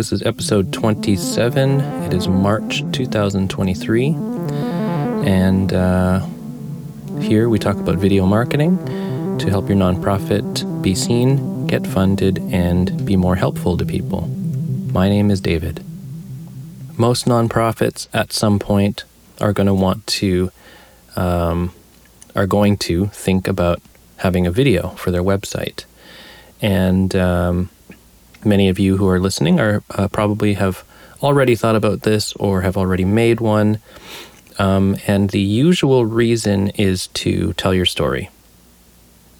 This is episode 27. It is March 2023. And uh, here we talk about video marketing to help your nonprofit be seen, get funded, and be more helpful to people. My name is David. Most nonprofits at some point are going to want to, um, are going to think about having a video for their website. And um, many of you who are listening are uh, probably have already thought about this or have already made one. Um, and the usual reason is to tell your story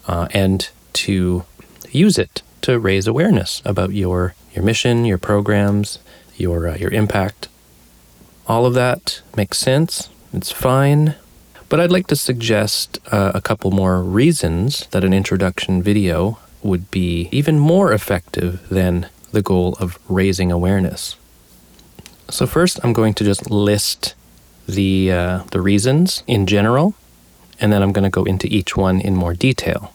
uh, and to use it to raise awareness about your your mission, your programs, your uh, your impact. All of that makes sense. It's fine. But I'd like to suggest uh, a couple more reasons that an introduction video would be even more effective than the goal of raising awareness. So first, I'm going to just list the uh, the reasons in general, and then I'm going to go into each one in more detail.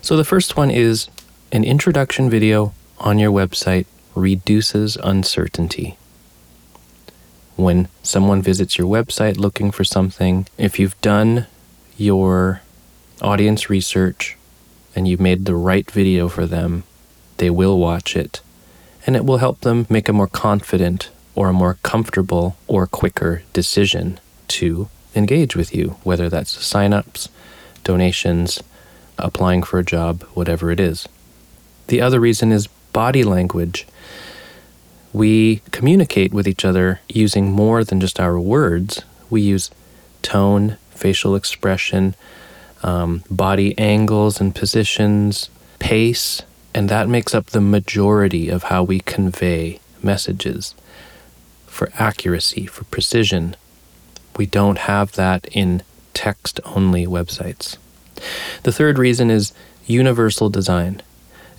So the first one is an introduction video on your website reduces uncertainty. When someone visits your website looking for something, if you've done your audience research and you've made the right video for them, they will watch it. And it will help them make a more confident or a more comfortable or quicker decision to engage with you, whether that's signups, donations, applying for a job, whatever it is. The other reason is body language. We communicate with each other using more than just our words. We use tone, facial expression, um, body angles and positions, pace, and that makes up the majority of how we convey messages for accuracy, for precision. We don't have that in text only websites. The third reason is universal design.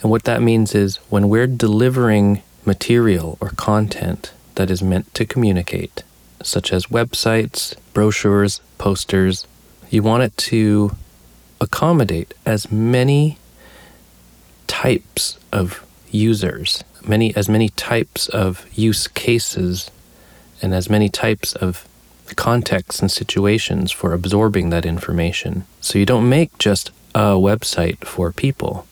And what that means is when we're delivering material or content that is meant to communicate, such as websites, brochures, posters, you want it to accommodate as many types of users, many as many types of use cases and as many types of contexts and situations for absorbing that information. So you don't make just a website for people.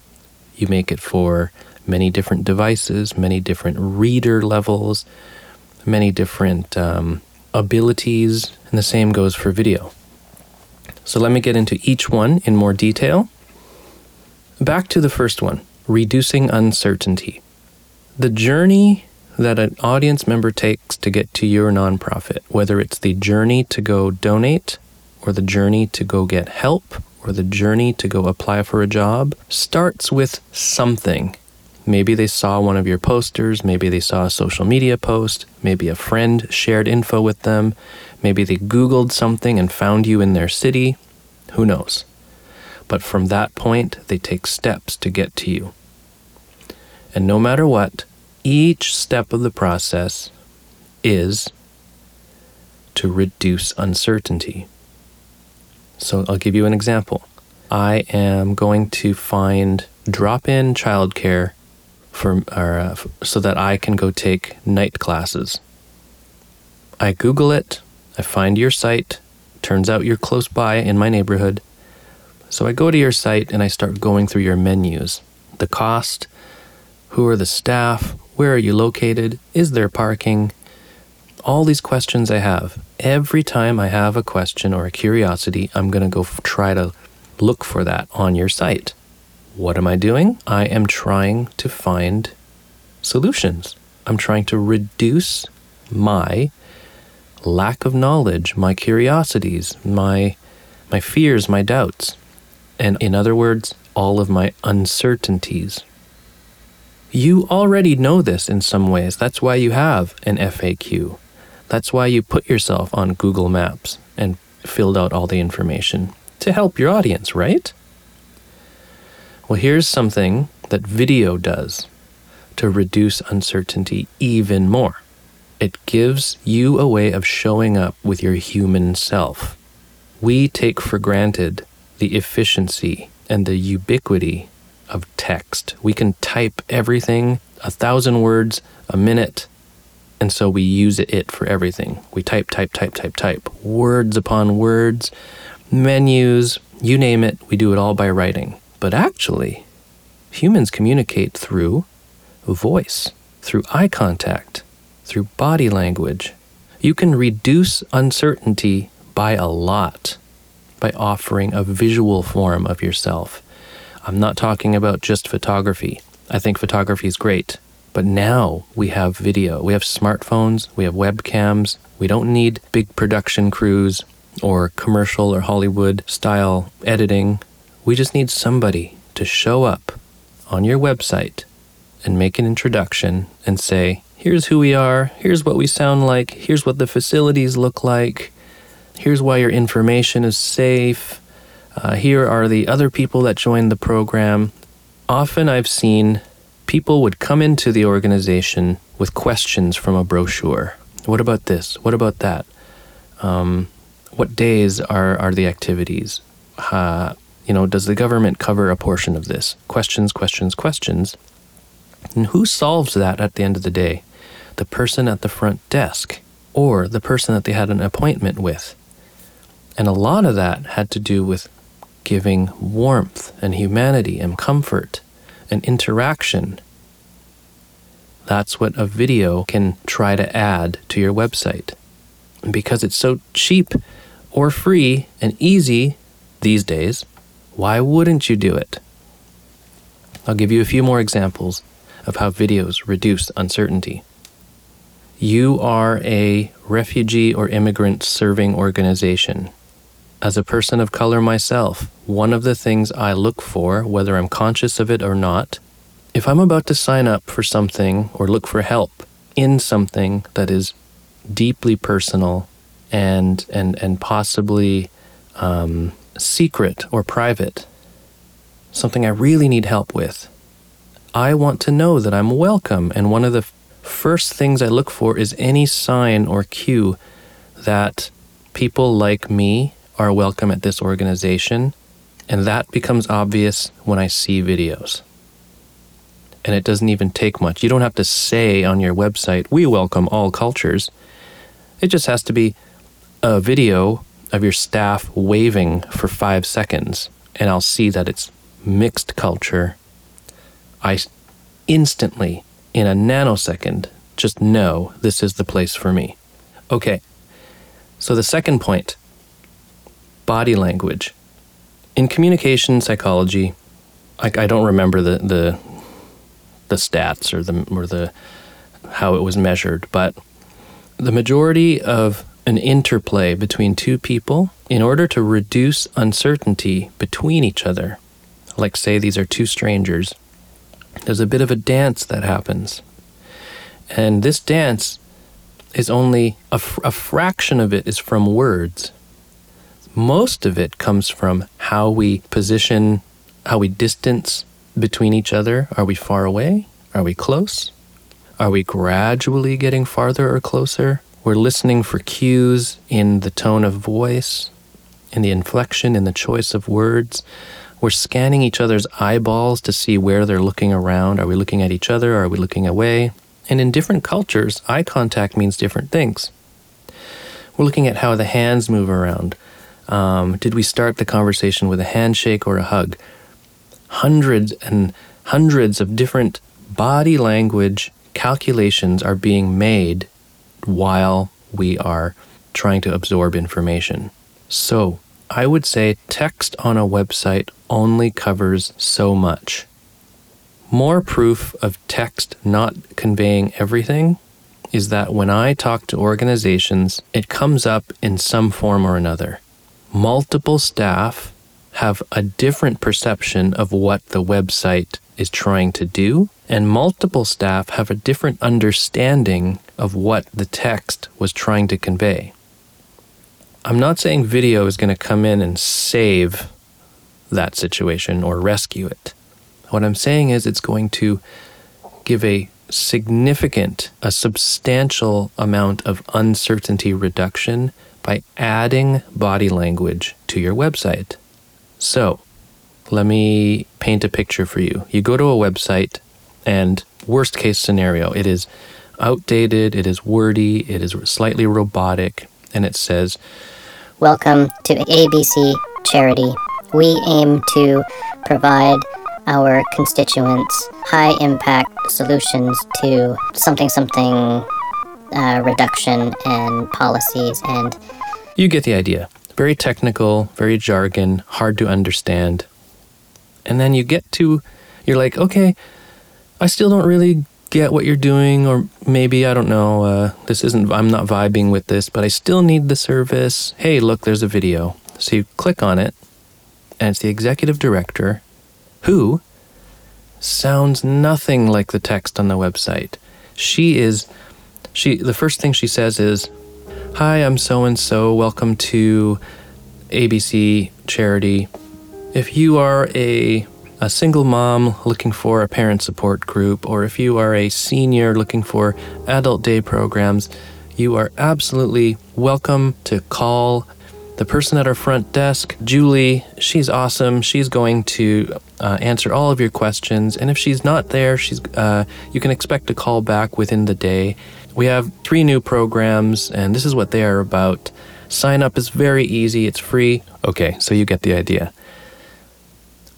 You make it for many different devices, many different reader levels, many different um, abilities, and the same goes for video. So let me get into each one in more detail. Back to the first one reducing uncertainty. The journey that an audience member takes to get to your nonprofit, whether it's the journey to go donate, or the journey to go get help, or the journey to go apply for a job, starts with something. Maybe they saw one of your posters, maybe they saw a social media post, maybe a friend shared info with them, maybe they Googled something and found you in their city. Who knows? But from that point, they take steps to get to you. And no matter what, each step of the process is to reduce uncertainty. So I'll give you an example. I am going to find drop in childcare for, or, uh, so that I can go take night classes. I Google it, I find your site, turns out you're close by in my neighborhood. So I go to your site and I start going through your menus the cost, who are the staff, where are you located, is there parking, all these questions I have. Every time I have a question or a curiosity, I'm going to go f- try to look for that on your site. What am I doing? I am trying to find solutions. I'm trying to reduce my lack of knowledge, my curiosities, my my fears, my doubts. And in other words, all of my uncertainties. You already know this in some ways. That's why you have an FAQ. That's why you put yourself on Google Maps and filled out all the information to help your audience, right? Well, here's something that video does to reduce uncertainty even more. It gives you a way of showing up with your human self. We take for granted the efficiency and the ubiquity of text. We can type everything a thousand words a minute. And so we use it for everything. We type, type, type, type, type, words upon words, menus, you name it, we do it all by writing. But actually, humans communicate through voice, through eye contact, through body language. You can reduce uncertainty by a lot by offering a visual form of yourself. I'm not talking about just photography. I think photography is great. But now we have video, we have smartphones, we have webcams. We don't need big production crews or commercial or Hollywood style editing. We just need somebody to show up on your website and make an introduction and say, here's who we are, here's what we sound like, here's what the facilities look like, here's why your information is safe, uh, here are the other people that joined the program. Often I've seen people would come into the organization with questions from a brochure. What about this? What about that? Um, what days are, are the activities? Uh, you know, does the government cover a portion of this? Questions, questions, questions. And who solves that at the end of the day? The person at the front desk or the person that they had an appointment with. And a lot of that had to do with giving warmth and humanity and comfort and interaction. That's what a video can try to add to your website. And because it's so cheap or free and easy these days, why wouldn't you do it? I'll give you a few more examples of how videos reduce uncertainty. You are a refugee or immigrant serving organization. As a person of color myself, one of the things I look for, whether I'm conscious of it or not, if I'm about to sign up for something or look for help in something that is deeply personal and and and possibly um, secret or private, something I really need help with, I want to know that I'm welcome. And one of the first things I look for is any sign or cue that people like me are welcome at this organization, and that becomes obvious when I see videos. And it doesn't even take much. You don't have to say on your website, we welcome all cultures. It just has to be a video of your staff waving for five seconds, and I'll see that it's mixed culture. I instantly, in a nanosecond, just know this is the place for me. Okay, so the second point body language. In communication psychology, I, I don't remember the, the the stats or the or the how it was measured, but the majority of an interplay between two people in order to reduce uncertainty between each other. Like say these are two strangers. There's a bit of a dance that happens. And this dance is only a, fr- a fraction of it is from words. Most of it comes from how we position, how we distance between each other. Are we far away? Are we close? Are we gradually getting farther or closer? We're listening for cues in the tone of voice, in the inflection, in the choice of words. We're scanning each other's eyeballs to see where they're looking around. Are we looking at each other? Are we looking away? And in different cultures, eye contact means different things. We're looking at how the hands move around. Um, did we start the conversation with a handshake or a hug? Hundreds and hundreds of different body language calculations are being made while we are trying to absorb information. So, I would say text on a website only covers so much. More proof of text not conveying everything is that when I talk to organizations, it comes up in some form or another multiple staff have a different perception of what the website is trying to do, and multiple staff have a different understanding of what the text was trying to convey. I'm not saying video is going to come in and save that situation or rescue it. What I'm saying is it's going to give a significant, a substantial amount of uncertainty reduction by adding body language to your website. So, let me paint a picture for you. You go to a website and worst case scenario. It is outdated, it is wordy, it is slightly robotic, and it says, Welcome to ABC Charity. We aim to provide our constituents high impact solutions to something something uh, reduction and policies and You get the idea. Very technical, very jargon, hard to understand. And then you get to, you're like, okay, I still don't really get what you're doing, or maybe, I don't know, uh, this isn't, I'm not vibing with this, but I still need the service. Hey, look, there's a video. So you click on it, and it's the executive director who sounds nothing like the text on the website. She is, she, the first thing she says is, Hi, I'm so and so. Welcome to ABC Charity. If you are a a single mom looking for a parent support group, or if you are a senior looking for adult day programs, you are absolutely welcome to call the person at our front desk, Julie. She's awesome. She's going to uh, answer all of your questions, and if she's not there, she's uh, you can expect a call back within the day. We have three new programs, and this is what they are about. Sign up is very easy, it's free. Okay, so you get the idea.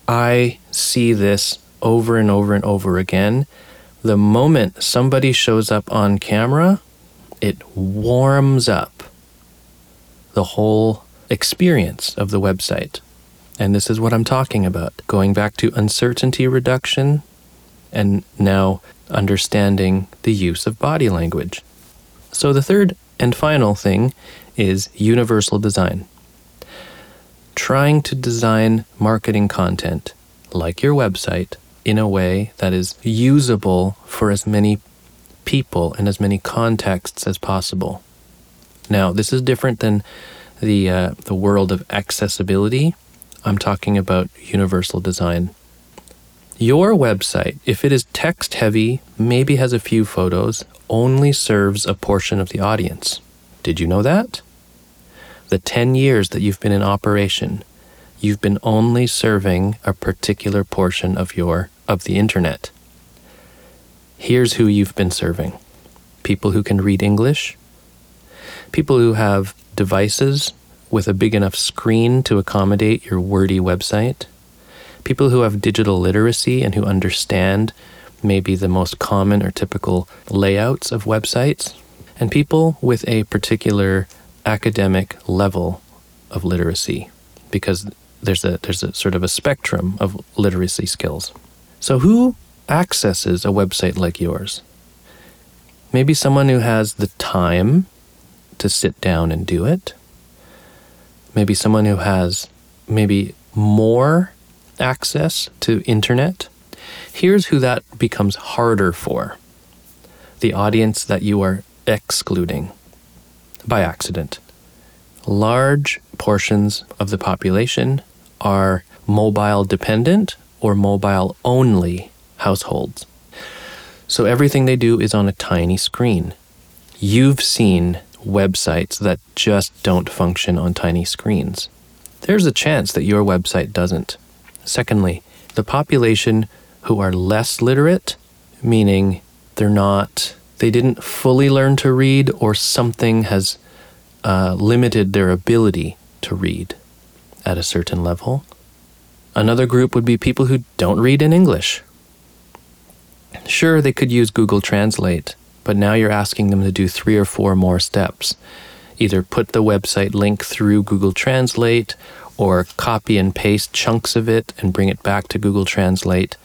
I see this over and over and over again. The moment somebody shows up on camera, it warms up the whole experience of the website. And this is what I'm talking about going back to uncertainty reduction and now understanding the use of body language. So, the third and final thing is universal design. Trying to design marketing content like your website in a way that is usable for as many people and as many contexts as possible. Now, this is different than the uh, the world of accessibility. I'm talking about universal design. Your website, if it is text heavy, maybe has a few photos, only serves a portion of the audience. Did you know that? The 10 years that you've been in operation, you've been only serving a particular portion of your of the internet. Here's who you've been serving. People who can read English, people who have devices with a big enough screen to accommodate your wordy website, people who have digital literacy and who understand maybe the most common or typical layouts of websites, and people with a particular academic level of literacy because there's a there's a sort of a spectrum of literacy skills. So who accesses a website like yours? Maybe someone who has the time to sit down and do it. Maybe someone who has maybe more access to internet. Here's who that becomes harder for. The audience that you are excluding by accident. Large portions of the population are mobile dependent or mobile only households. So everything they do is on a tiny screen. You've seen websites that just don't function on tiny screens. There's a chance that your website doesn't. Secondly, the population who are less literate, meaning they're not, they didn't fully learn to read or something has uh, limited their ability to read at a certain level. Another group would be people who don't read in English. Sure, they could use Google Translate, but now you're asking them to do three or four more steps. Either put the website link through Google Translate or copy and paste chunks of it and bring it back to Google Translate.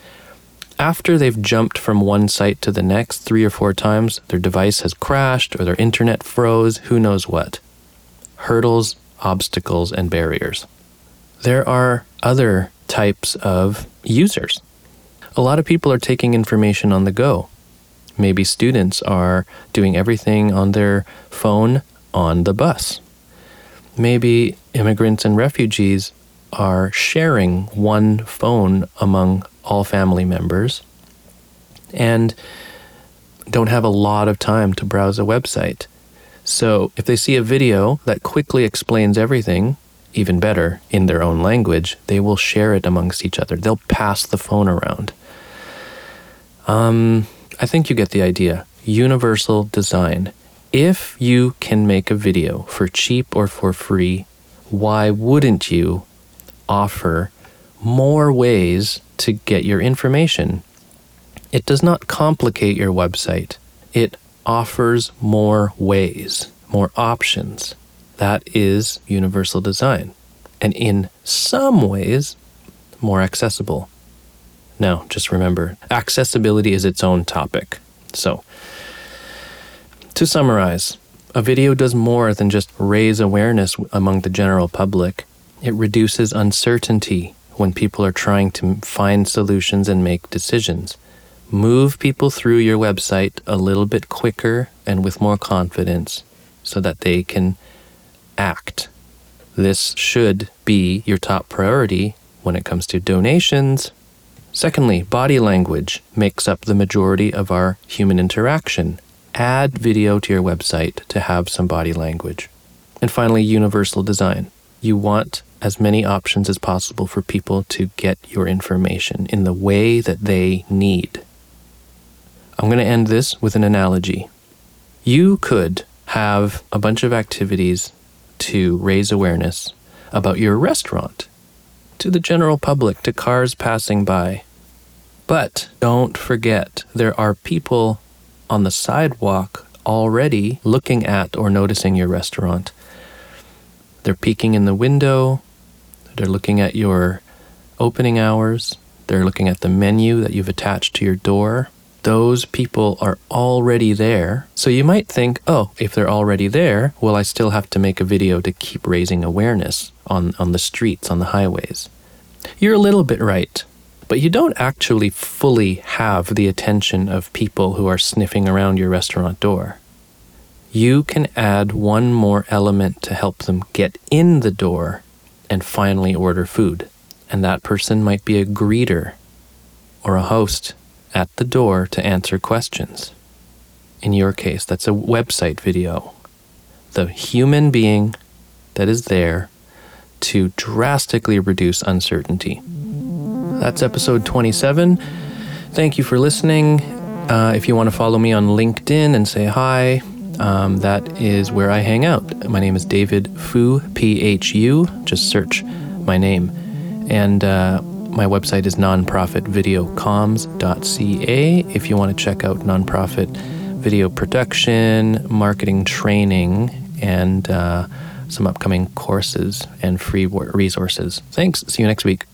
After they've jumped from one site to the next three or four times, their device has crashed or their internet froze, who knows what. Hurdles, obstacles, and barriers. There are other types of users. A lot of people are taking information on the go. Maybe students are doing everything on their phone on the bus. Maybe immigrants and refugees are sharing one phone among all family members and don't have a lot of time to browse a website. So if they see a video that quickly explains everything, even better, in their own language, they will share it amongst each other. They'll pass the phone around. Um, I think you get the idea. Universal design. If you can make a video for cheap or for free, why wouldn't you offer more ways to get your information? It does not complicate your website, it offers more ways, more options. That is universal design. And in some ways, more accessible. Now, just remember, accessibility is its own topic. So, to summarize, a video does more than just raise awareness among the general public. It reduces uncertainty when people are trying to find solutions and make decisions. Move people through your website a little bit quicker and with more confidence so that they can act. This should be your top priority when it comes to donations. Secondly, body language makes up the majority of our human interaction. Add video to your website to have some body language. And finally, universal design. You want as many options as possible for people to get your information in the way that they need. I'm going to end this with an analogy. You could have a bunch of activities to raise awareness about your restaurant to the general public, to cars passing by. But don't forget, there are people on the sidewalk already looking at or noticing your restaurant. They're peeking in the window, they're looking at your opening hours, they're looking at the menu that you've attached to your door. Those people are already there. So you might think, oh, if they're already there, well, I still have to make a video to keep raising awareness on, on the streets, on the highways. You're a little bit right, but you don't actually fully have the attention of people who are sniffing around your restaurant door. You can add one more element to help them get in the door and finally order food. And that person might be a greeter or a host at the door to answer questions. In your case, that's a website video. The human being that is there to drastically reduce uncertainty. That's episode 27. Thank you for listening. Uh, if you want to follow me on LinkedIn and say hi, um, that is where I hang out. My name is David Phu, P H U. Just search my name. And uh, my website is nonprofitvideocomms.ca if you want to check out nonprofit video production, marketing training, and uh, some upcoming courses and free resources. Thanks. See you next week.